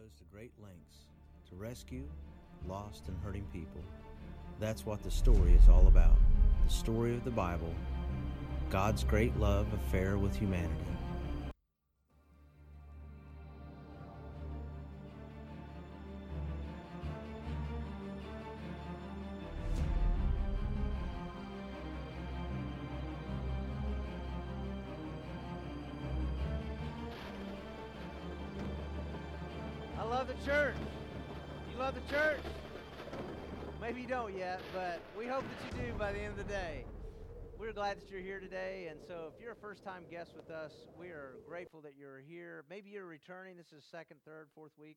goes to great lengths to rescue lost and hurting people. That's what the story is all about. The story of the Bible, God's great love affair with humanity. You're here today, and so if you're a first time guest with us, we are grateful that you're here. Maybe you're returning. This is second, third, fourth week.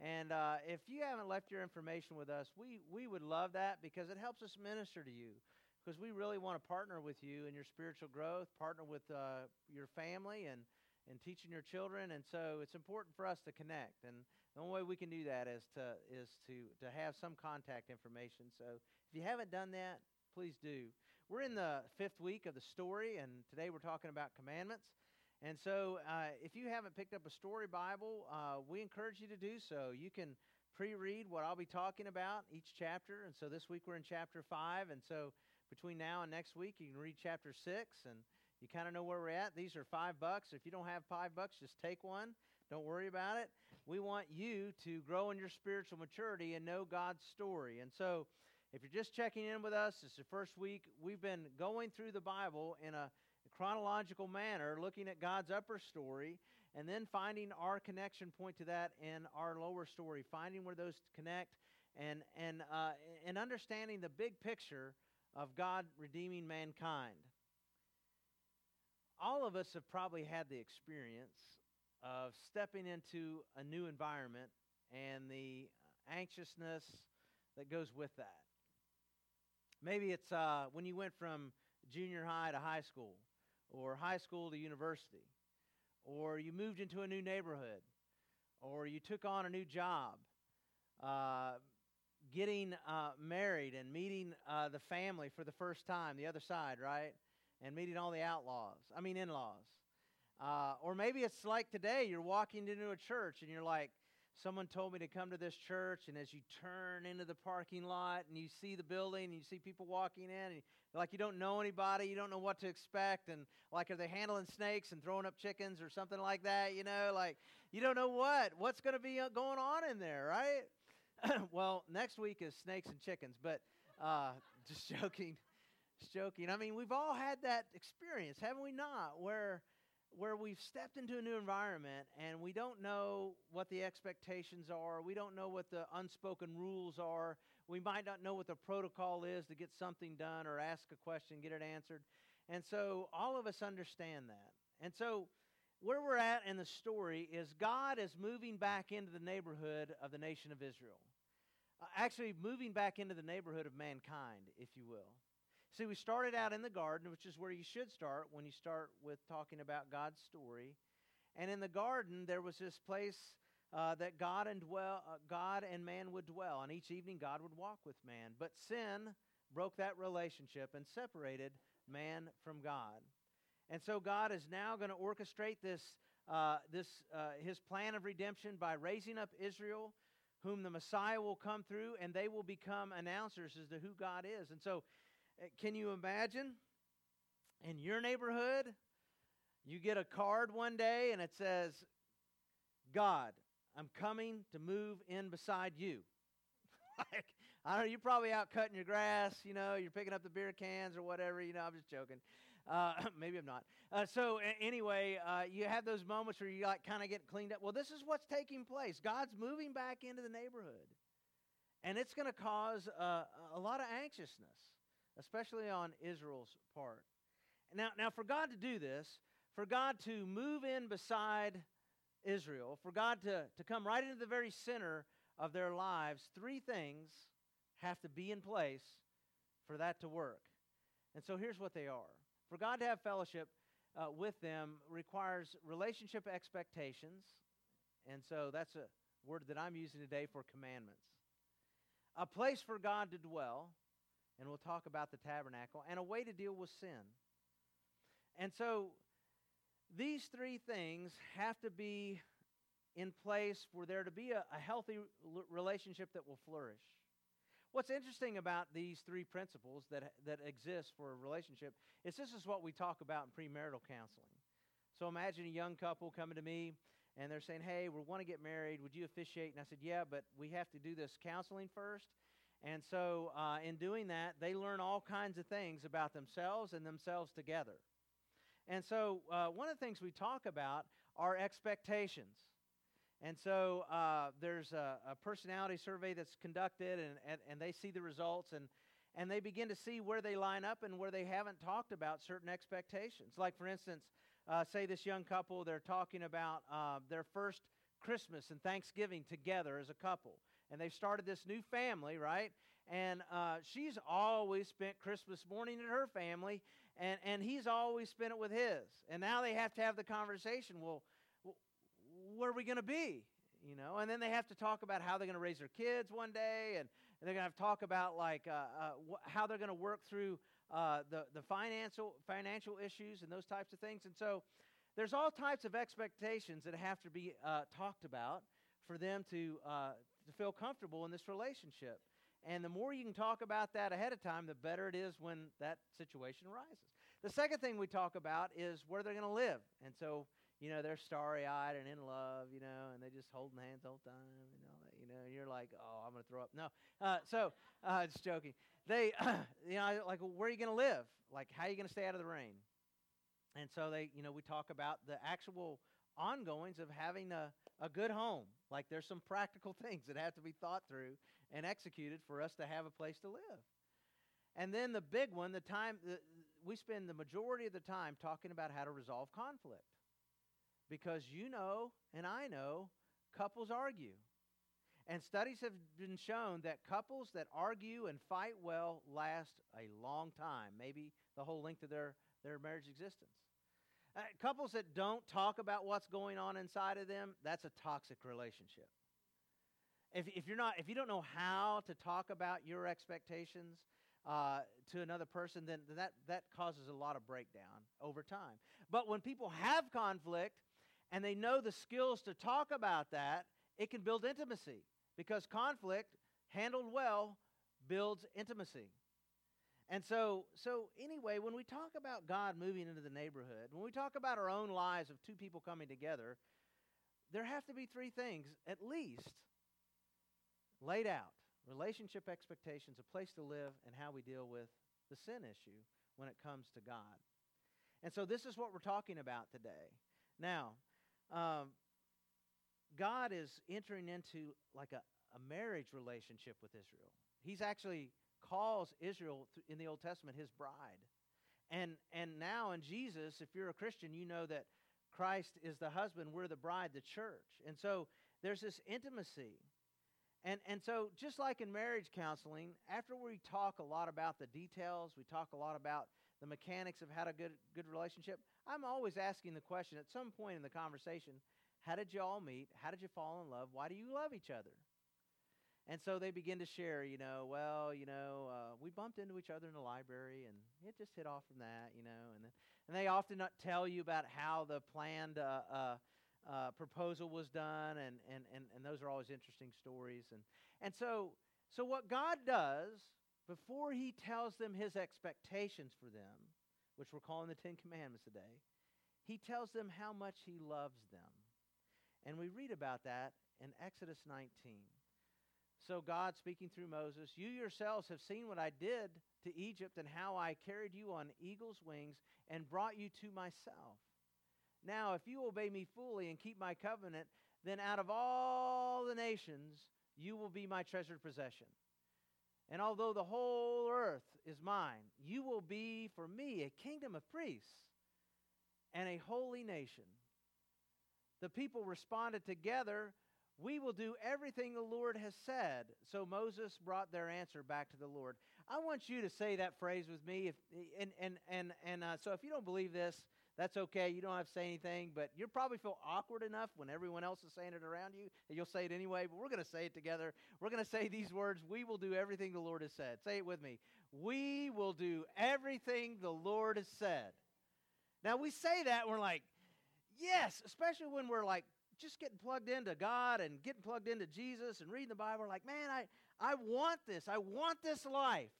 And uh, if you haven't left your information with us, we, we would love that because it helps us minister to you. Because we really want to partner with you in your spiritual growth, partner with uh, your family, and and teaching your children and so it's important for us to connect and the only way we can do that is to is to to have some contact information so if you haven't done that please do we're in the fifth week of the story and today we're talking about commandments and so uh, if you haven't picked up a story bible uh, we encourage you to do so you can pre-read what i'll be talking about each chapter and so this week we're in chapter five and so between now and next week you can read chapter six and you kind of know where we're at. These are five bucks. If you don't have five bucks, just take one. Don't worry about it. We want you to grow in your spiritual maturity and know God's story. And so, if you're just checking in with us, it's the first week. We've been going through the Bible in a chronological manner, looking at God's upper story, and then finding our connection point to that in our lower story, finding where those connect, and and uh, and understanding the big picture of God redeeming mankind all of us have probably had the experience of stepping into a new environment and the anxiousness that goes with that. Maybe it's uh, when you went from junior high to high school, or high school to university, or you moved into a new neighborhood, or you took on a new job, uh, getting uh, married and meeting uh, the family for the first time, the other side, right? and meeting all the outlaws, I mean, in laws. Uh, or maybe it's like today, you're walking into a church and you're like, someone told me to come to this church, and as you turn into the parking lot and you see the building and you see people walking in, and like you don't know anybody, you don't know what to expect, and like are they handling snakes and throwing up chickens or something like that? You know, like you don't know what what's going to be uh, going on in there, right? well, next week is snakes and chickens, but uh, just joking. Just joking. I mean, we've all had that experience, haven't we not? Where where we've stepped into a new environment and we don't know what the expectations are. We don't know what the unspoken rules are. We might not know what the protocol is to get something done or ask a question, get it answered. And so all of us understand that. And so where we're at in the story is God is moving back into the neighborhood of the nation of Israel. Uh, actually, moving back into the neighborhood of mankind, if you will. See, we started out in the garden, which is where you should start when you start with talking about God's story. And in the garden, there was this place uh, that God and, dwell, uh, God and man would dwell. And each evening, God would walk with man. But sin broke that relationship and separated man from God. And so God is now going to orchestrate this, uh, this uh, his plan of redemption by raising up Israel, whom the Messiah will come through, and they will become announcers as to who God is. And so can you imagine? In your neighborhood, you get a card one day and it says, God, I'm coming to move in beside you. like, I don't know, you're probably out cutting your grass, you know, you're picking up the beer cans or whatever, you know, I'm just joking. Uh, maybe I'm not. Uh, so anyway, uh, you have those moments where you like kind of get cleaned up. Well, this is what's taking place. God's moving back into the neighborhood, and it's going to cause uh, a lot of anxiousness especially on Israel's part. Now, now, for God to do this, for God to move in beside Israel, for God to, to come right into the very center of their lives, three things have to be in place for that to work. And so here's what they are. For God to have fellowship uh, with them requires relationship expectations. And so that's a word that I'm using today for commandments. A place for God to dwell, and we'll talk about the tabernacle, and a way to deal with sin. And so these three things have to be in place for there to be a, a healthy relationship that will flourish. What's interesting about these three principles that, that exist for a relationship is this is what we talk about in premarital counseling. So imagine a young couple coming to me and they're saying, Hey, we want to get married. Would you officiate? And I said, Yeah, but we have to do this counseling first. And so, uh, in doing that, they learn all kinds of things about themselves and themselves together. And so, uh, one of the things we talk about are expectations. And so, uh, there's a, a, personality survey that's conducted, and, and, and they see the results, and, and they begin to see where they line up and where they haven't talked about certain expectations. Like, for instance, uh, say this young couple, they're talking about uh, their first Christmas and Thanksgiving together as a couple. And they've started this new family, right? And uh, she's always spent Christmas morning at her family, and, and he's always spent it with his. And now they have to have the conversation well, where are we going to be? You know, and then they have to talk about how they're going to raise their kids one day, and, and they're going to have to talk about like uh, uh, wh- how they're going to work through uh, the, the financial, financial issues and those types of things. And so there's all types of expectations that have to be uh, talked about for them to, uh, to feel comfortable in this relationship. And the more you can talk about that ahead of time, the better it is when that situation arises. The second thing we talk about is where they're going to live. And so, you know, they're starry eyed and in love, you know, and they're just holding hands all the time and all that, you know, and you're like, oh, I'm going to throw up. No. Uh, so, uh, just joking they, you know, like, where are you going to live? Like, how are you going to stay out of the rain? And so they, you know, we talk about the actual ongoings of having a, a good home. Like, there's some practical things that have to be thought through and executed for us to have a place to live. And then the big one, the time, the, we spend the majority of the time talking about how to resolve conflict. Because you know, and I know, couples argue. And studies have been shown that couples that argue and fight well last a long time, maybe the whole length of their, their marriage existence. Uh, couples that don't talk about what's going on inside of them, that's a toxic relationship. If, if, you're not, if you don't know how to talk about your expectations uh, to another person, then that, that causes a lot of breakdown over time. But when people have conflict and they know the skills to talk about that, it can build intimacy because conflict, handled well, builds intimacy. And so, so anyway, when we talk about God moving into the neighborhood, when we talk about our own lives of two people coming together, there have to be three things at least laid out relationship expectations, a place to live, and how we deal with the sin issue when it comes to God. And so, this is what we're talking about today. Now, um, God is entering into like a, a marriage relationship with Israel. He's actually calls Israel in the Old Testament his bride. And, and now in Jesus, if you're a Christian, you know that Christ is the husband, we're the bride, the church. And so there's this intimacy. And, and so, just like in marriage counseling, after we talk a lot about the details, we talk a lot about the mechanics of how to good good relationship, I'm always asking the question at some point in the conversation how did you all meet? How did you fall in love? Why do you love each other? And so they begin to share, you know, well, you know, uh, we bumped into each other in the library and it just hit off from that, you know. And, then, and they often not tell you about how the planned uh, uh, uh, proposal was done. And, and, and, and those are always interesting stories. And, and so, so, what God does before he tells them his expectations for them, which we're calling the Ten Commandments today, he tells them how much he loves them. And we read about that in Exodus 19. So, God speaking through Moses, you yourselves have seen what I did to Egypt and how I carried you on eagle's wings and brought you to myself. Now, if you obey me fully and keep my covenant, then out of all the nations, you will be my treasured possession. And although the whole earth is mine, you will be for me a kingdom of priests and a holy nation the people responded together, We will do everything the Lord has said. So Moses brought their answer back to the Lord. I want you to say that phrase with me. If, and and, and, and uh, so if you don't believe this, that's okay. You don't have to say anything, but you'll probably feel awkward enough when everyone else is saying it around you that you'll say it anyway. But we're going to say it together. We're going to say these words We will do everything the Lord has said. Say it with me. We will do everything the Lord has said. Now, we say that, we're like, Yes, especially when we're like just getting plugged into God and getting plugged into Jesus and reading the Bible, like, man, I, I want this. I want this life.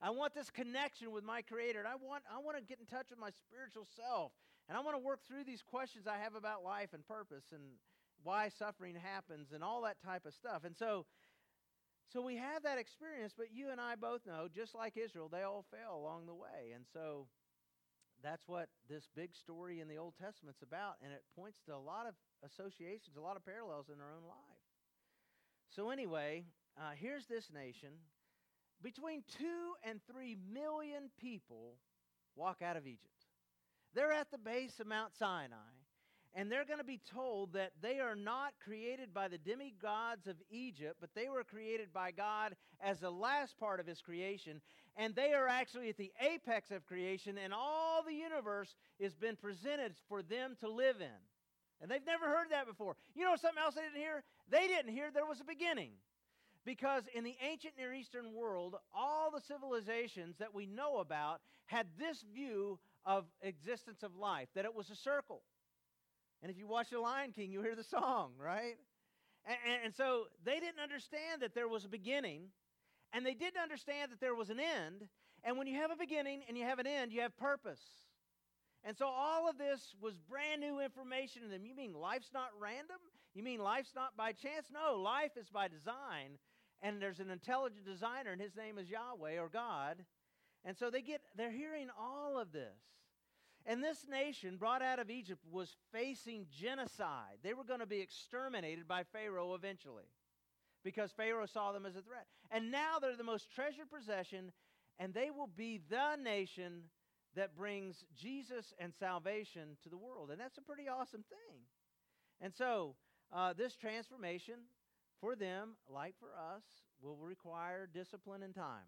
I want this connection with my Creator. And I want, I want to get in touch with my spiritual self. And I want to work through these questions I have about life and purpose and why suffering happens and all that type of stuff. And so, so we have that experience, but you and I both know, just like Israel, they all fail along the way. And so that's what this big story in the Old Testament's about, and it points to a lot of associations, a lot of parallels in our own life. So, anyway, uh, here's this nation. Between two and three million people walk out of Egypt. They're at the base of Mount Sinai, and they're going to be told that they are not created by the demigods of Egypt, but they were created by God as the last part of His creation, and they are actually at the apex of creation, and all the universe has been presented for them to live in. And they've never heard that before. You know something else they didn't hear? They didn't hear there was a beginning. Because in the ancient Near Eastern world, all the civilizations that we know about had this view of existence of life, that it was a circle. And if you watch The Lion King, you hear the song, right? And, and, and so they didn't understand that there was a beginning, and they didn't understand that there was an end. And when you have a beginning and you have an end, you have purpose. And so all of this was brand new information to them. You mean life's not random? You mean life's not by chance? No, life is by design. And there's an intelligent designer, and his name is Yahweh or God. And so they get they're hearing all of this. And this nation brought out of Egypt was facing genocide. They were going to be exterminated by Pharaoh eventually because Pharaoh saw them as a threat. And now they're the most treasured possession, and they will be the nation that brings Jesus and salvation to the world. And that's a pretty awesome thing. And so, uh, this transformation for them, like for us, will require discipline and time.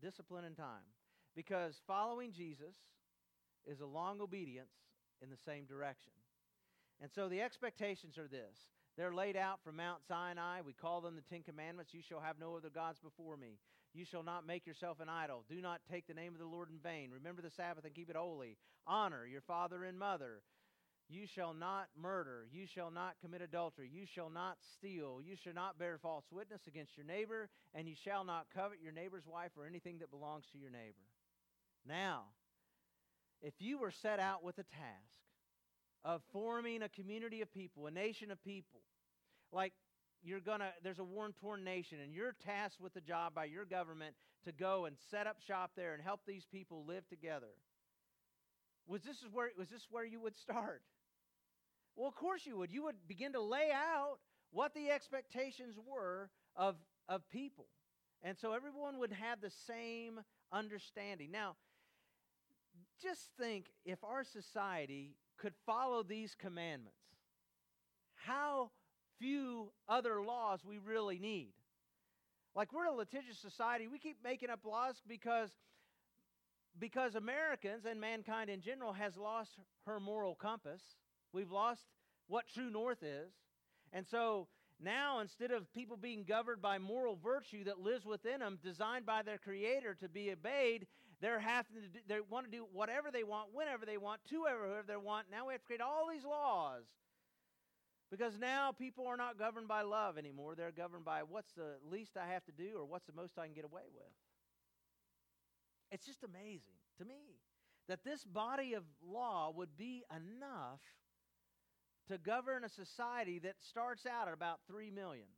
Discipline and time. Because following Jesus is a long obedience in the same direction. And so the expectations are this they're laid out from Mount Sinai. We call them the Ten Commandments. You shall have no other gods before me. You shall not make yourself an idol. Do not take the name of the Lord in vain. Remember the Sabbath and keep it holy. Honor your father and mother. You shall not murder. You shall not commit adultery. You shall not steal. You shall not bear false witness against your neighbor. And you shall not covet your neighbor's wife or anything that belongs to your neighbor. Now, if you were set out with a task of forming a community of people, a nation of people, like you're gonna there's a war torn nation and you're tasked with the job by your government to go and set up shop there and help these people live together was this where was this where you would start? Well of course you would. You would begin to lay out what the expectations were of of people. And so everyone would have the same understanding. Now just think if our society could follow these commandments how few other laws we really need. Like we're a litigious society, we keep making up laws because because Americans and mankind in general has lost her moral compass. We've lost what true north is. And so now instead of people being governed by moral virtue that lives within them designed by their creator to be obeyed, they're having to do, they want to do whatever they want whenever they want to whoever they want. Now we have to create all these laws because now people are not governed by love anymore. They're governed by what's the least I have to do or what's the most I can get away with. It's just amazing to me that this body of law would be enough to govern a society that starts out at about 3 million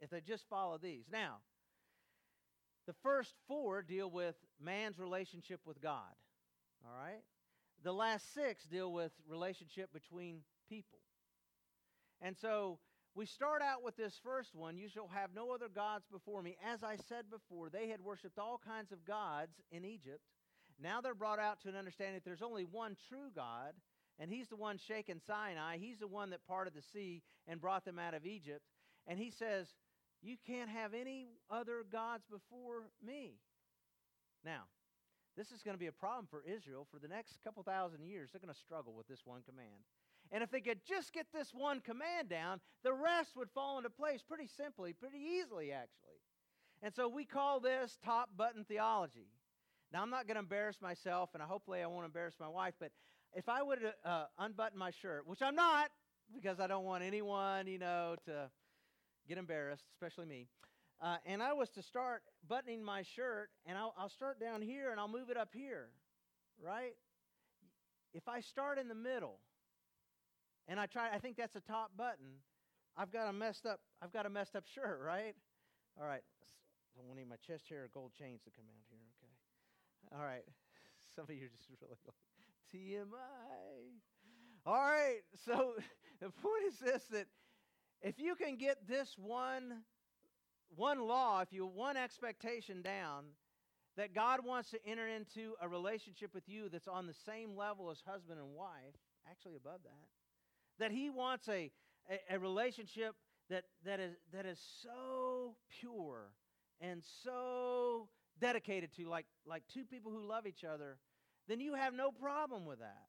if they just follow these. Now, the first four deal with man's relationship with God. All right? The last six deal with relationship between people. And so we start out with this first one You shall have no other gods before me. As I said before, they had worshiped all kinds of gods in Egypt. Now they're brought out to an understanding that there's only one true God, and He's the one shaking Sinai. He's the one that parted the sea and brought them out of Egypt. And He says, You can't have any other gods before me. Now, this is going to be a problem for Israel for the next couple thousand years. They're going to struggle with this one command. And if they could just get this one command down, the rest would fall into place pretty simply, pretty easily, actually. And so we call this top button theology. Now, I'm not going to embarrass myself, and hopefully I won't embarrass my wife, but if I would uh, unbutton my shirt, which I'm not, because I don't want anyone, you know, to get embarrassed, especially me. Uh, and I was to start buttoning my shirt, and I'll, I'll start down here and I'll move it up here, right? If I start in the middle, and I try, I think that's a top button. I've got a messed up, I've got a messed up shirt, right? All right. I don't need my chest hair or gold chains to come out here. Okay. All right. Some of you are just really like TMI. All right. So the point is this: that if you can get this one one law, if you one expectation down, that God wants to enter into a relationship with you that's on the same level as husband and wife, actually above that, that He wants a, a, a relationship that, that, is, that is so pure and so dedicated to, like, like two people who love each other, then you have no problem with that.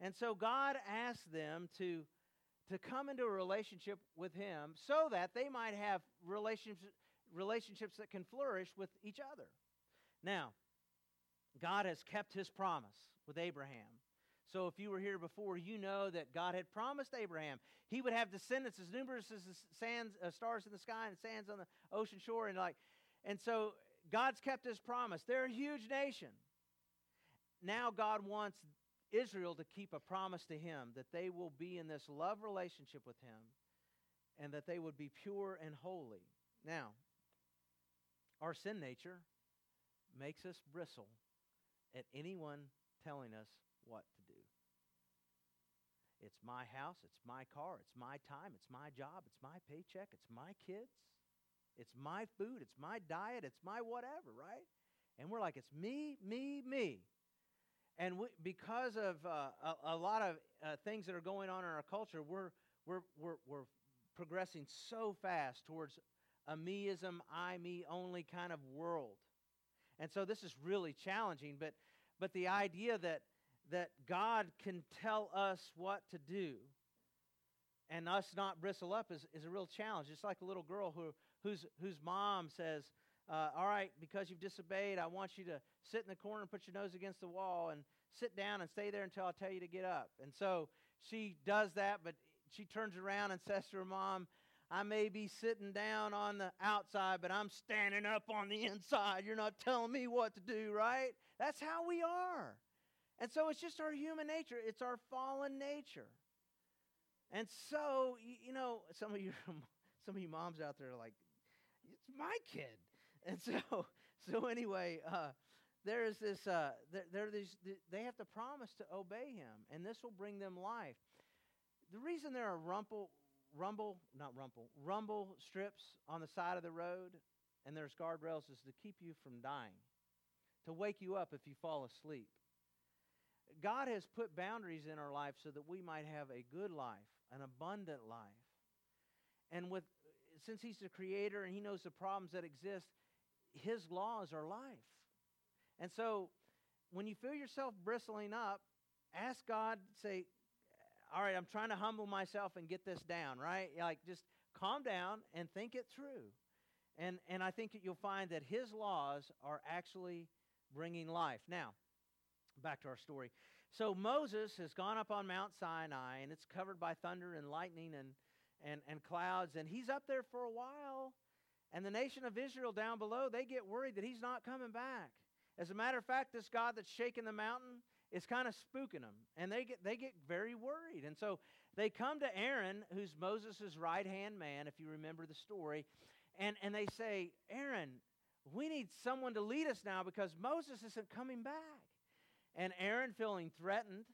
And so God asked them to to come into a relationship with Him so that they might have relationships, relationships that can flourish with each other. Now, God has kept His promise with Abraham. So if you were here before, you know that God had promised Abraham he would have descendants as numerous as the sands, uh, stars in the sky and sands on the ocean shore, and like, and so God's kept His promise. They're a huge nation. Now God wants Israel to keep a promise to him that they will be in this love relationship with him and that they would be pure and holy. Now, our sin nature makes us bristle at anyone telling us what to do. It's my house, it's my car, it's my time, it's my job, it's my paycheck, it's my kids, it's my food, it's my diet, it's my whatever, right? And we're like, it's me, me, me. And we, because of uh, a, a, lot of uh, things that are going on in our culture, we're, we're, we're, we're progressing so fast towards a meism, I, me only kind of world. And so this is really challenging, but, but the idea that, that God can tell us what to do and us not bristle up is, is a real challenge. It's like a little girl who, whose, whose mom says, uh, all right, because you've disobeyed, I want you to sit in the corner and put your nose against the wall and sit down and stay there until I tell you to get up. And so she does that, but she turns around and says to her mom, I may be sitting down on the outside, but I'm standing up on the inside. You're not telling me what to do, right? That's how we are. And so it's just our human nature, it's our fallen nature. And so, you know, some of you some of you moms out there are like, it's my kid. And so, so anyway, uh, there is this. Uh, there, there these, they have to promise to obey him, and this will bring them life. The reason there are rumple, rumble, not rumple, rumble strips on the side of the road, and there's guardrails, is to keep you from dying, to wake you up if you fall asleep. God has put boundaries in our life so that we might have a good life, an abundant life. And with since he's the creator and he knows the problems that exist, his laws are life. And so when you feel yourself bristling up, ask God, say, all right, I'm trying to humble myself and get this down, right? Like just calm down and think it through. And, and I think that you'll find that his laws are actually bringing life. Now, back to our story. So Moses has gone up on Mount Sinai, and it's covered by thunder and lightning and, and, and clouds, and he's up there for a while. And the nation of Israel down below, they get worried that he's not coming back. As a matter of fact, this God that's shaking the mountain is kind of spooking them, and they get, they get very worried. And so they come to Aaron, who's Moses' right hand man, if you remember the story, and, and they say, Aaron, we need someone to lead us now because Moses isn't coming back. And Aaron, feeling threatened,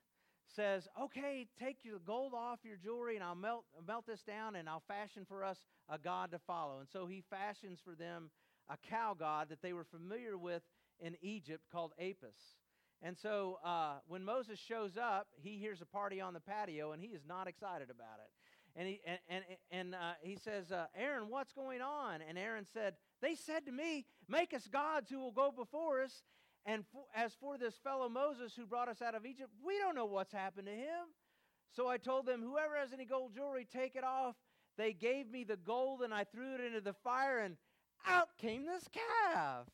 says, Okay, take your gold off your jewelry, and I'll melt, melt this down, and I'll fashion for us a god to follow. And so he fashions for them a cow god that they were familiar with in Egypt called Apis. And so uh, when Moses shows up, he hears a party on the patio, and he is not excited about it. And he, and, and, and uh, he says, uh, Aaron, what's going on? And Aaron said, They said to me, Make us gods who will go before us. And for, as for this fellow Moses who brought us out of Egypt, we don't know what's happened to him. So I told them, Whoever has any gold jewelry, take it off. They gave me the gold, and I threw it into the fire, and out came this calf.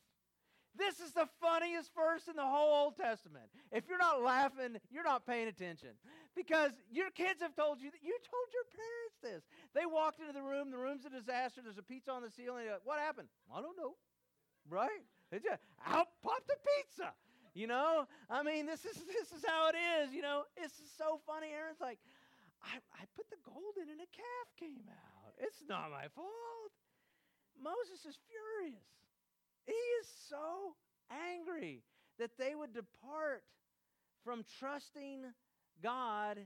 This is the funniest verse in the whole Old Testament. If you're not laughing, you're not paying attention. Because your kids have told you that you told your parents this. They walked into the room, the room's a disaster, there's a pizza on the ceiling. Like, what happened? I don't know. Right? They just out popped a pizza. You know? I mean, this is this is how it is, you know. It's so funny. Aaron's like, I, I put the gold in and a calf came out. It's not my fault. Moses is furious. He is so angry that they would depart from trusting God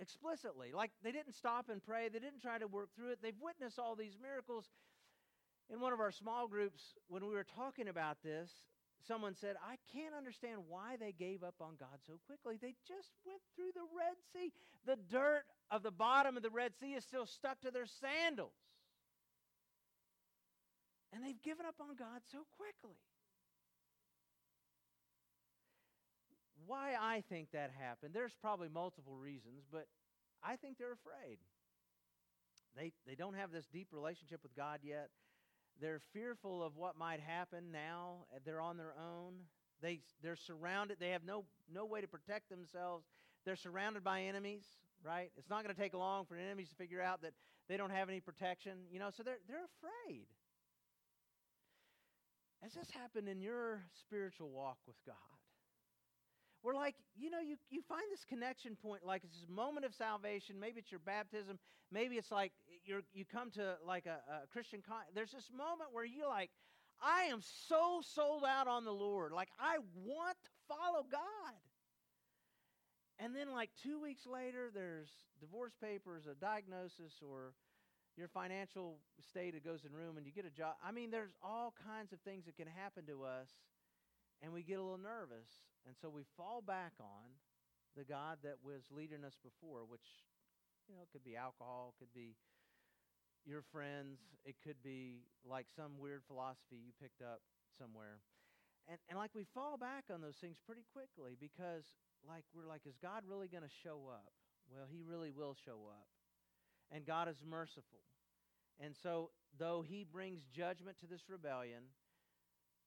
explicitly. Like they didn't stop and pray, they didn't try to work through it. They've witnessed all these miracles. In one of our small groups, when we were talking about this, someone said, I can't understand why they gave up on God so quickly. They just went through the Red Sea. The dirt of the bottom of the Red Sea is still stuck to their sandals. And they've given up on God so quickly. Why I think that happened, there's probably multiple reasons, but I think they're afraid. They, they don't have this deep relationship with God yet. They're fearful of what might happen now. Uh, they're on their own. They, they're surrounded. They have no, no way to protect themselves. They're surrounded by enemies, right? It's not going to take long for the enemies to figure out that they don't have any protection, you know, so they're, they're afraid. Has this happened in your spiritual walk with God? We're like, you know, you, you find this connection point, like it's this moment of salvation. Maybe it's your baptism. Maybe it's like you're, you come to like a, a Christian. Con- There's this moment where you're like, I am so sold out on the Lord. Like, I want to follow God. And then, like two weeks later, there's divorce papers, a diagnosis, or your financial state goes in room and you get a job. I mean, there's all kinds of things that can happen to us, and we get a little nervous. And so we fall back on the God that was leading us before, which, you know, could be alcohol, could be your friends, it could be like some weird philosophy you picked up somewhere. And, and like we fall back on those things pretty quickly because like we're like, is God really going to show up? Well, he really will show up. And God is merciful. And so, though he brings judgment to this rebellion,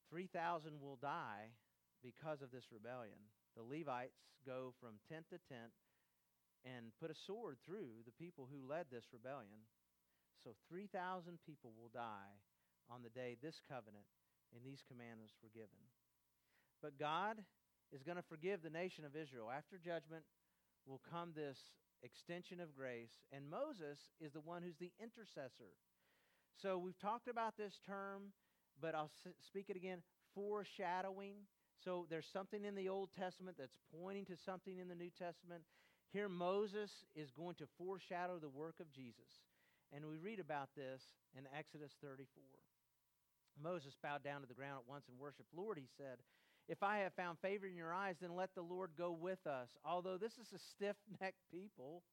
3,000 will die because of this rebellion. The Levites go from tent to tent and put a sword through the people who led this rebellion. So 3,000 people will die on the day this covenant and these commandments were given. But God is going to forgive the nation of Israel. After judgment will come this extension of grace, and Moses is the one who's the intercessor. So we've talked about this term, but I'll speak it again foreshadowing. So there's something in the Old Testament that's pointing to something in the New Testament. Here, Moses is going to foreshadow the work of Jesus. And we read about this in Exodus 34. Moses bowed down to the ground at once and worshiped. Lord, he said, if I have found favor in your eyes, then let the Lord go with us. Although this is a stiff necked people,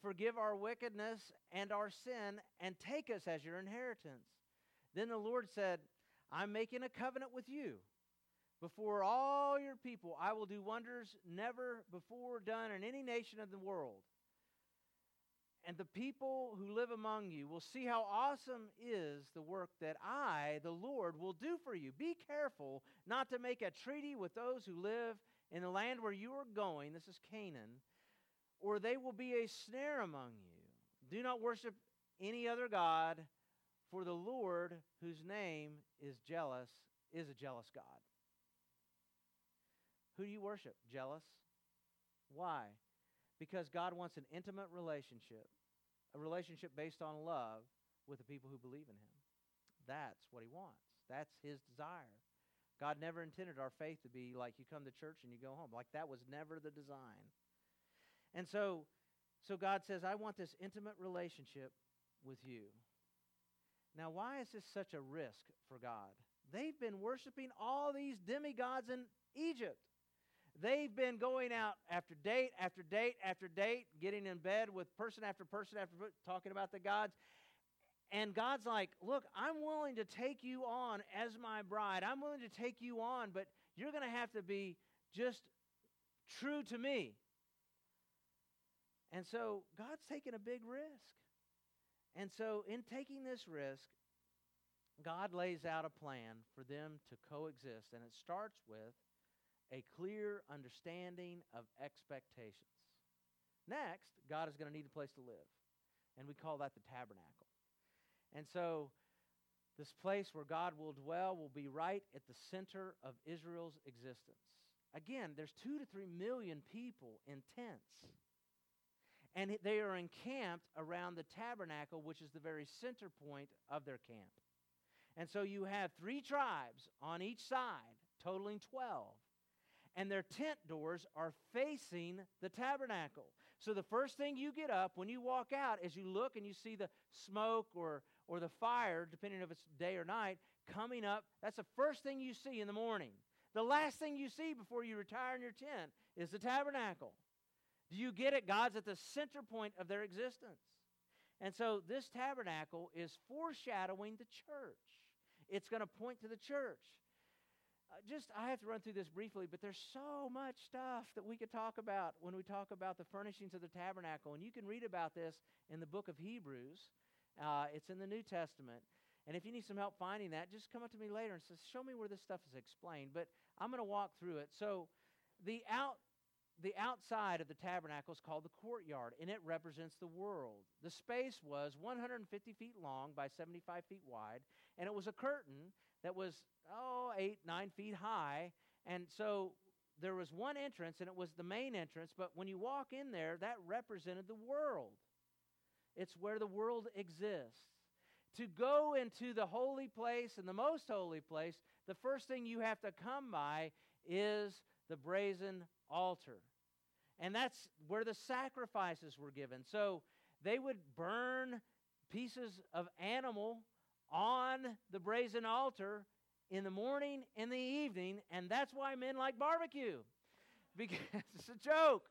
forgive our wickedness and our sin, and take us as your inheritance. Then the Lord said, I'm making a covenant with you before all your people, I will do wonders never before done in any nation of the world. And the people who live among you will see how awesome is the work that I, the Lord, will do for you. Be careful not to make a treaty with those who live in the land where you are going. This is Canaan. Or they will be a snare among you. Do not worship any other God, for the Lord, whose name is jealous, is a jealous God. Who do you worship? Jealous? Why? Because God wants an intimate relationship, a relationship based on love with the people who believe in Him. That's what He wants. That's His desire. God never intended our faith to be like you come to church and you go home. Like that was never the design. And so, so God says, I want this intimate relationship with you. Now, why is this such a risk for God? They've been worshiping all these demigods in Egypt. They've been going out after date after date after date, getting in bed with person after person after talking about the gods. And God's like, Look, I'm willing to take you on as my bride. I'm willing to take you on, but you're going to have to be just true to me. And so God's taking a big risk. And so, in taking this risk, God lays out a plan for them to coexist. And it starts with a clear understanding of expectations. Next, God is going to need a place to live. And we call that the tabernacle. And so, this place where God will dwell will be right at the center of Israel's existence. Again, there's two to three million people in tents. And they are encamped around the tabernacle, which is the very center point of their camp. And so you have three tribes on each side, totaling 12. And their tent doors are facing the tabernacle. So the first thing you get up when you walk out is you look and you see the smoke or, or the fire, depending if it's day or night, coming up. That's the first thing you see in the morning. The last thing you see before you retire in your tent is the tabernacle. Do you get it? God's at the center point of their existence. And so this tabernacle is foreshadowing the church. It's going to point to the church. Uh, just, I have to run through this briefly, but there's so much stuff that we could talk about when we talk about the furnishings of the tabernacle. And you can read about this in the book of Hebrews. Uh, it's in the New Testament. And if you need some help finding that, just come up to me later and say, Show me where this stuff is explained. But I'm going to walk through it. So, the out the outside of the tabernacle is called the courtyard, and it represents the world. The space was 150 feet long by 75 feet wide, and it was a curtain that was, oh, eight, nine feet high. And so there was one entrance, and it was the main entrance, but when you walk in there, that represented the world. It's where the world exists. To go into the holy place and the most holy place, the first thing you have to come by is the brazen altar. And that's where the sacrifices were given. So they would burn pieces of animal on the brazen altar in the morning and the evening, and that's why men like barbecue. Because it's a joke.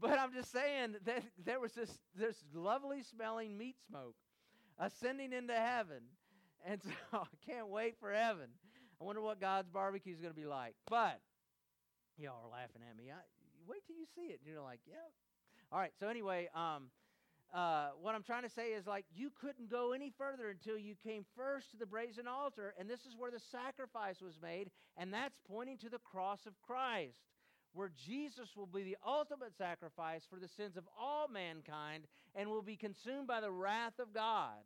But I'm just saying that there was this, this lovely smelling meat smoke ascending into heaven. And so I can't wait for heaven. I wonder what God's barbecue is going to be like. But y'all are laughing at me. I, wait till you see it. And you're like, yeah. All right. So anyway, um, uh, what I'm trying to say is like you couldn't go any further until you came first to the brazen altar, and this is where the sacrifice was made, and that's pointing to the cross of Christ, where Jesus will be the ultimate sacrifice for the sins of all mankind and will be consumed by the wrath of God,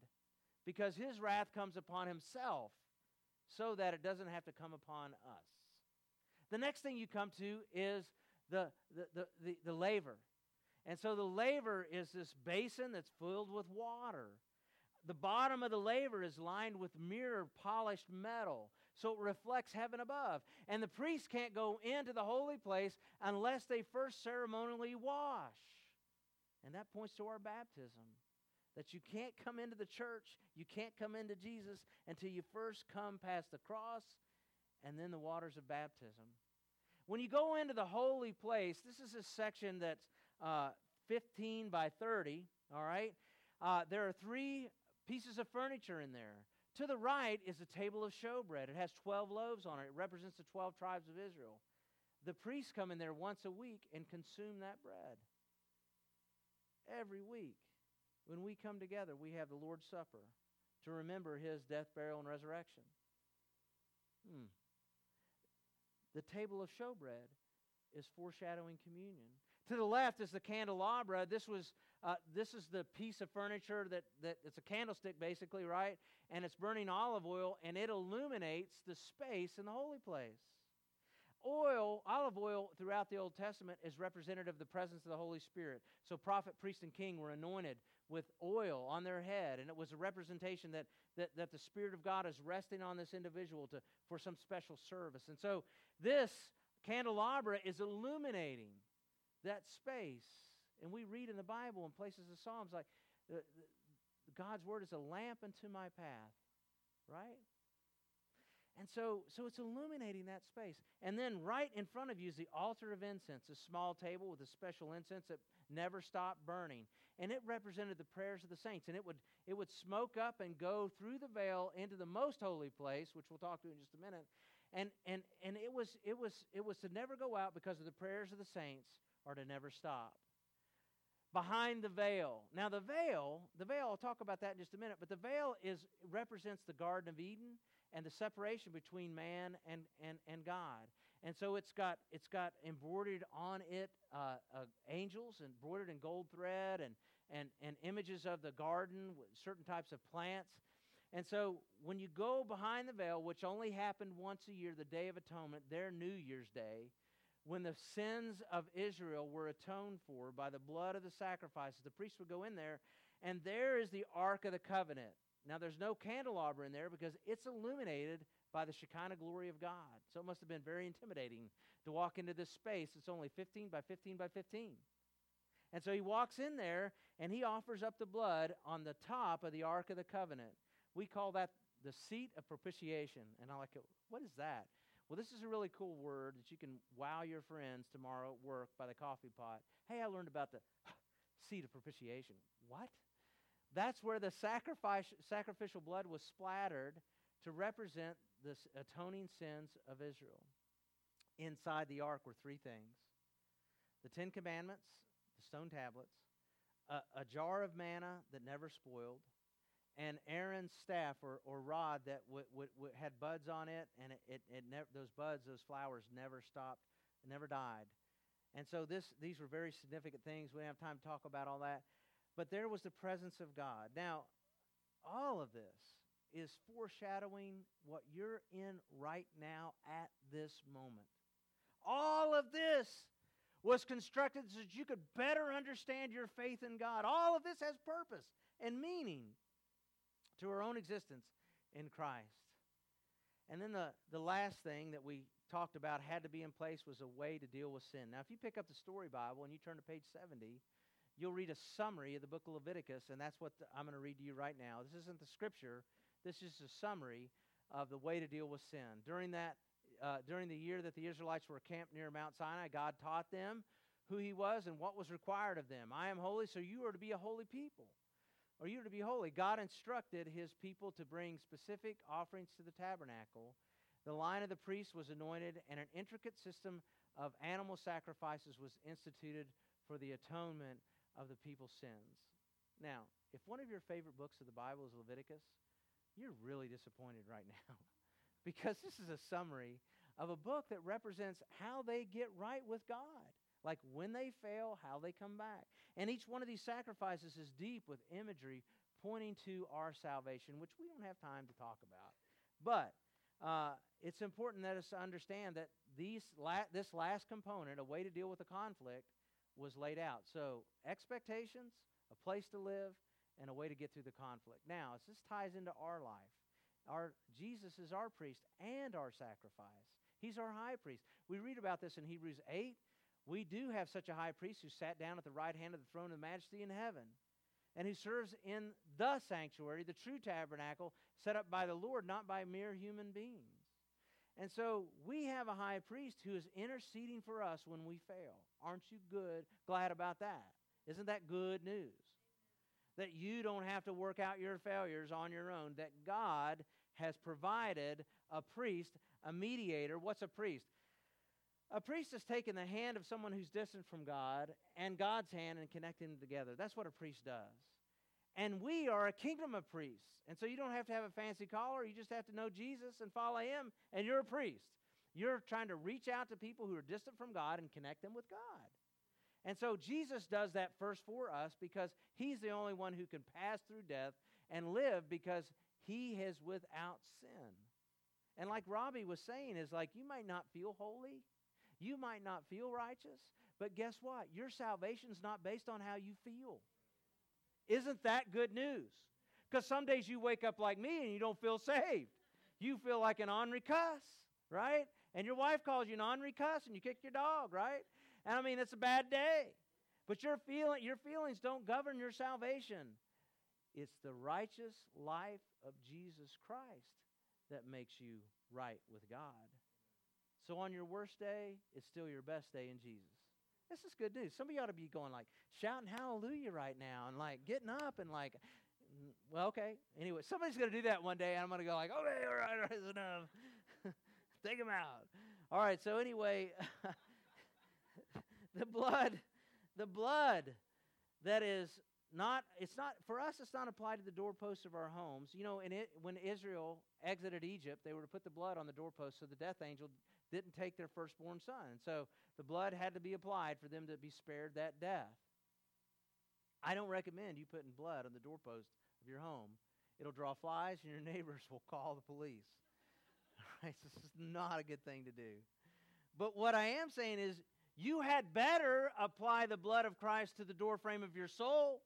because his wrath comes upon himself, so that it doesn't have to come upon us. The next thing you come to is the, the, the, the, the laver. And so the laver is this basin that's filled with water. The bottom of the laver is lined with mirror polished metal, so it reflects heaven above. And the priest can't go into the holy place unless they first ceremonially wash. And that points to our baptism. That you can't come into the church, you can't come into Jesus until you first come past the cross and then the waters of baptism. When you go into the holy place, this is a section that's uh, 15 by 30, all right? Uh, there are three pieces of furniture in there. To the right is a table of showbread. It has 12 loaves on it. It represents the 12 tribes of Israel. The priests come in there once a week and consume that bread. Every week. When we come together, we have the Lord's Supper to remember his death, burial, and resurrection. Hmm. The table of showbread is foreshadowing communion. To the left is the candelabra. This was uh, this is the piece of furniture that, that it's a candlestick basically, right? And it's burning olive oil and it illuminates the space in the holy place. Oil, olive oil throughout the Old Testament is representative of the presence of the Holy Spirit. So prophet, priest, and king were anointed with oil on their head, and it was a representation that, that, that the Spirit of God is resting on this individual to, for some special service. And so this candelabra is illuminating that space. And we read in the Bible in places of Psalms like God's word is a lamp unto my path, right? And so, so it's illuminating that space. And then right in front of you is the altar of incense, a small table with a special incense that never stopped burning. And it represented the prayers of the saints. And it would, it would smoke up and go through the veil into the most holy place, which we'll talk to in just a minute. And, and, and it, was, it, was, it was to never go out because of the prayers of the saints or to never stop behind the veil. Now the veil, the veil, I'll talk about that in just a minute, but the veil is represents the Garden of Eden and the separation between man and, and, and God. And so it's got it's got embroidered on it uh, uh, angels embroidered in gold thread and, and and images of the garden with certain types of plants. And so when you go behind the veil, which only happened once a year, the Day of Atonement, their New Year's Day, when the sins of Israel were atoned for by the blood of the sacrifices, the priest would go in there, and there is the Ark of the Covenant. Now, there's no candelabra in there because it's illuminated by the Shekinah glory of God. So it must have been very intimidating to walk into this space. It's only 15 by 15 by 15. And so he walks in there and he offers up the blood on the top of the Ark of the Covenant. We call that the seat of propitiation. And I like it. What is that? Well, this is a really cool word that you can wow your friends tomorrow at work by the coffee pot. Hey, I learned about the seat of propitiation. What? That's where the sacrifice, sacrificial blood was splattered to represent the atoning sins of Israel. Inside the ark were three things the Ten Commandments, the stone tablets, a, a jar of manna that never spoiled, and Aaron's staff or, or rod that w- w- w- had buds on it, and it, it, it never, those buds, those flowers never stopped, never died. And so this, these were very significant things. We don't have time to talk about all that. But there was the presence of God. Now, all of this is foreshadowing what you're in right now at this moment. All of this was constructed so that you could better understand your faith in God. All of this has purpose and meaning to our own existence in Christ. And then the, the last thing that we talked about had to be in place was a way to deal with sin. Now, if you pick up the story Bible and you turn to page 70, you'll read a summary of the book of Leviticus, and that's what the, I'm going to read to you right now. This isn't the scripture, this is a summary of the way to deal with sin. During that, uh, during the year that the Israelites were camped near Mount Sinai, God taught them who He was and what was required of them. I am holy, so you are to be a holy people or you are to be holy. God instructed his people to bring specific offerings to the tabernacle. The line of the priest was anointed, and an intricate system of animal sacrifices was instituted for the atonement of the people's sins. Now, if one of your favorite books of the Bible is Leviticus, you're really disappointed right now because this is a summary of a book that represents how they get right with God like when they fail, how they come back. And each one of these sacrifices is deep with imagery pointing to our salvation, which we don't have time to talk about. But uh, it's important that us understand that these la- this last component, a way to deal with the conflict, was laid out. So expectations, a place to live, and a way to get through the conflict. Now, as this ties into our life, our Jesus is our priest and our sacrifice. He's our high priest. We read about this in Hebrews 8 we do have such a high priest who sat down at the right hand of the throne of majesty in heaven and who serves in the sanctuary, the true tabernacle, set up by the Lord, not by mere human beings. And so we have a high priest who is interceding for us when we fail. Aren't you good? Glad about that. Isn't that good news? That you don't have to work out your failures on your own, that God has provided a priest, a mediator. What's a priest? A priest has taken the hand of someone who's distant from God and God's hand and connecting them together. That's what a priest does. And we are a kingdom of priests. And so you don't have to have a fancy collar. You just have to know Jesus and follow him, and you're a priest. You're trying to reach out to people who are distant from God and connect them with God. And so Jesus does that first for us because he's the only one who can pass through death and live because he is without sin. And like Robbie was saying, is like you might not feel holy, you might not feel righteous, but guess what? Your salvation is not based on how you feel. Isn't that good news? Because some days you wake up like me and you don't feel saved. You feel like an ornery cuss, right? And your wife calls you an ornery cuss and you kick your dog, right? And I mean, it's a bad day. But your, feeling, your feelings don't govern your salvation. It's the righteous life of Jesus Christ that makes you right with God. So on your worst day, it's still your best day in Jesus. This is good news. Some of you ought to be going like shouting hallelujah right now and like getting up and like, well, okay. Anyway, somebody's going to do that one day, and I'm going to go like, okay, all right, all right, that's enough. Take him out. All right. So anyway, the blood, the blood that is not it's not for us it's not applied to the doorposts of our homes you know in it when israel exited egypt they were to put the blood on the doorpost so the death angel didn't take their firstborn son. And so the blood had to be applied for them to be spared that death. I don't recommend you putting blood on the doorpost of your home. It'll draw flies and your neighbors will call the police. Right? This is not a good thing to do. But what i am saying is you had better apply the blood of Christ to the doorframe of your soul.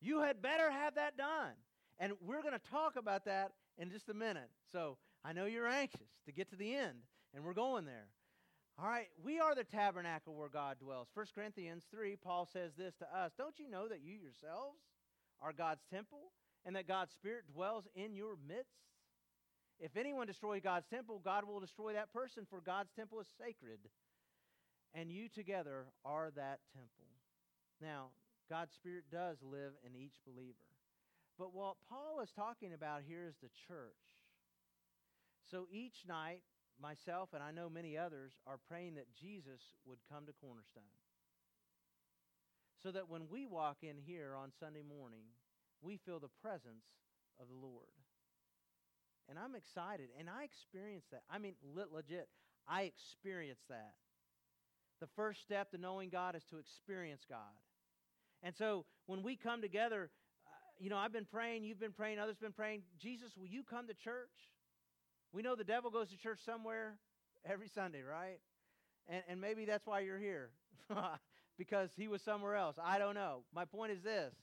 You had better have that done. And we're going to talk about that in just a minute. So I know you're anxious to get to the end, and we're going there. All right, we are the tabernacle where God dwells. 1 Corinthians 3, Paul says this to us Don't you know that you yourselves are God's temple and that God's Spirit dwells in your midst? If anyone destroys God's temple, God will destroy that person, for God's temple is sacred and you together are that temple. Now, God's Spirit does live in each believer. But what Paul is talking about here is the church. So each night, myself and I know many others are praying that Jesus would come to Cornerstone. So that when we walk in here on Sunday morning, we feel the presence of the Lord. And I'm excited, and I experience that. I mean, legit, I experience that. The first step to knowing God is to experience God. And so when we come together, uh, you know, I've been praying, you've been praying, others been praying, Jesus, will you come to church? We know the devil goes to church somewhere every Sunday, right? And, and maybe that's why you're here, because he was somewhere else. I don't know. My point is this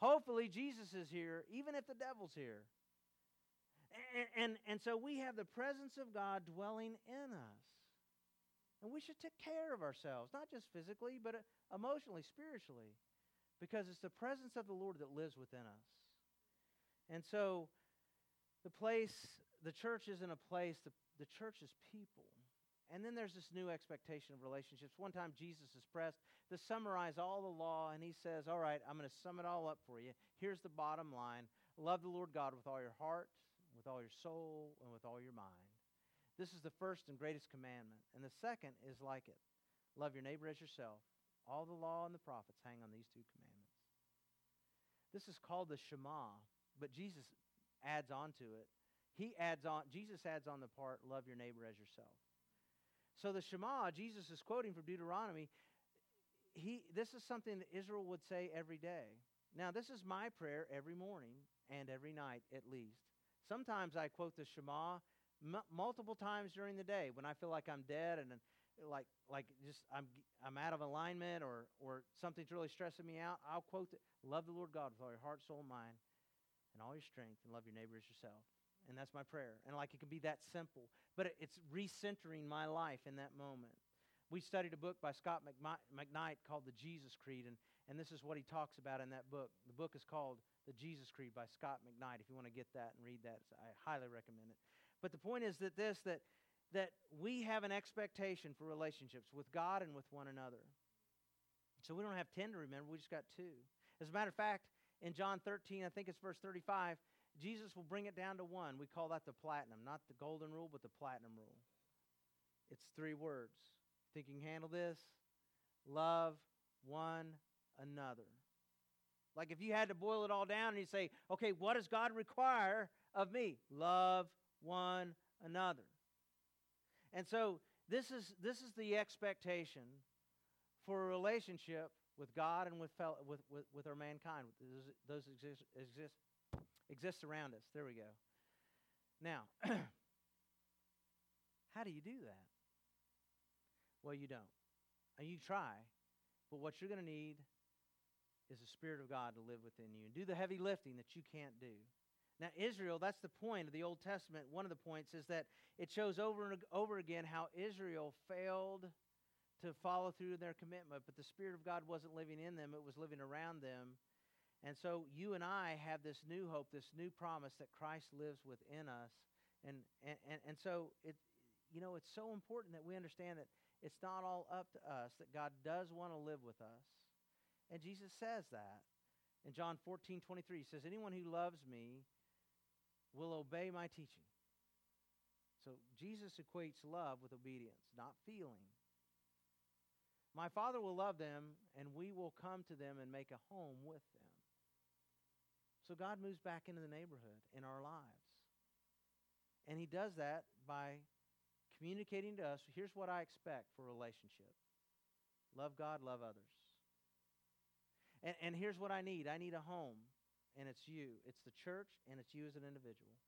hopefully, Jesus is here, even if the devil's here. And, and, and so we have the presence of God dwelling in us. And we should take care of ourselves, not just physically, but uh, emotionally, spiritually, because it's the presence of the Lord that lives within us. And so the place, the church isn't a place, the, the church is people. And then there's this new expectation of relationships. One time Jesus is pressed to summarize all the law, and he says, All right, I'm going to sum it all up for you. Here's the bottom line love the Lord God with all your heart, with all your soul, and with all your mind. This is the first and greatest commandment. And the second is like it love your neighbor as yourself. All the law and the prophets hang on these two commandments. This is called the Shema, but Jesus adds on to it. He adds on, Jesus adds on the part, love your neighbor as yourself. So the Shema, Jesus is quoting from Deuteronomy. He, this is something that Israel would say every day. Now, this is my prayer every morning and every night at least. Sometimes I quote the Shema m- multiple times during the day when I feel like I'm dead and like like just I'm I'm out of alignment or or something's really stressing me out. I'll quote it: "Love the Lord God with all your heart, soul, mind, and all your strength, and love your neighbor as yourself." And that's my prayer. And like it can be that simple, but it's recentering my life in that moment. We studied a book by Scot McKnight called The Jesus Creed, and, and this is what he talks about in that book. The book is called The Jesus Creed by Scot McKnight. If you want to get that and read that, I highly recommend it. But the point is that this that that we have an expectation for relationships with God and with one another. So we don't have 10 to remember, we just got two. As a matter of fact, in John 13, I think it's verse 35, Jesus will bring it down to one. We call that the platinum, not the golden rule, but the platinum rule. It's three words. Think you can handle this? Love one another. Like if you had to boil it all down and you say, okay, what does God require of me? Love one another. And so this is, this is the expectation for a relationship with God and with, fellow, with, with, with our mankind. Those, those exist, exist, exist around us. There we go. Now, how do you do that? Well, you don't. And you try, but what you're going to need is the Spirit of God to live within you and do the heavy lifting that you can't do. Now, Israel, that's the point of the Old Testament. One of the points is that it shows over and over again how Israel failed to follow through their commitment, but the Spirit of God wasn't living in them, it was living around them. And so you and I have this new hope, this new promise that Christ lives within us. And, and, and, so it, you know, it's so important that we understand that it's not all up to us, that God does want to live with us. And Jesus says that. In John 14, 23, he says, Anyone who loves me will obey my teaching. So Jesus equates love with obedience, not feeling. My Father will love them, and we will come to them and make a home with them. So God moves back into the neighborhood in our lives. And He does that by communicating to us here's what I expect for a relationship love God, love others. And, and here's what I need I need a home, and it's you. It's the church, and it's you as an individual.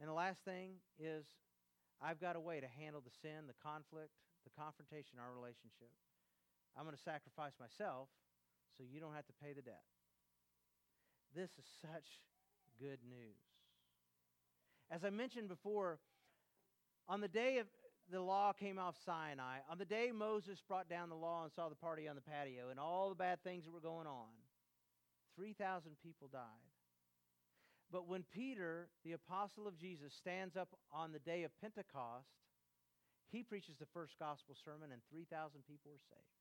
And the last thing is I've got a way to handle the sin, the conflict, the confrontation in our relationship. I'm going to sacrifice myself so you don't have to pay the debt. This is such good news. As I mentioned before, on the day of the law came off Sinai, on the day Moses brought down the law and saw the party on the patio and all the bad things that were going on, 3,000 people died. But when Peter, the apostle of Jesus, stands up on the day of Pentecost, he preaches the first gospel sermon and 3,000 people are saved.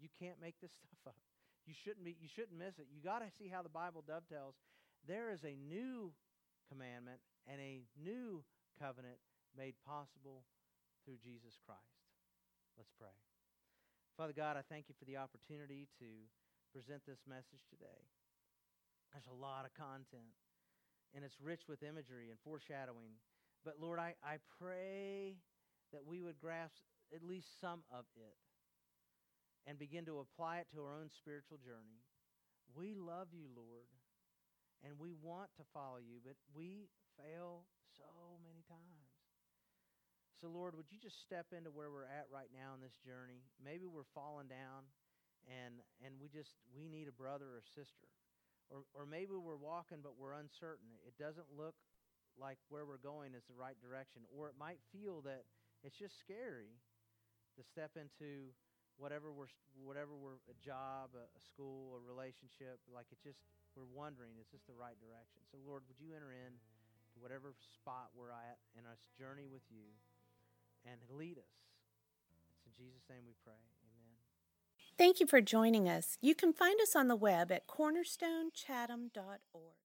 You can't make this stuff up. You shouldn't be you shouldn't miss it. You got to see how the Bible dovetails. There is a new commandment and a new covenant made possible through Jesus Christ. Let's pray. Father God, I thank you for the opportunity to present this message today. There's a lot of content and it's rich with imagery and foreshadowing. But Lord, I, I pray that we would grasp at least some of it and begin to apply it to our own spiritual journey. We love you, Lord, and we want to follow you, but we fail so many times. So, Lord, would you just step into where we're at right now in this journey? Maybe we're falling down and, and we just we need a brother or sister or, or maybe we're walking, but we're uncertain. It doesn't look like where we're going is the right direction. Or it might feel that it's just scary to step into whatever we're, whatever we're a job, a, a school, a relationship. Like it just, we're wondering, is this the right direction? So, Lord, would you enter in to whatever spot we're at in our journey with you and lead us? It's in Jesus' name we pray. Amen. Thank you for joining us. You can find us on the web at cornerstonechatham.org.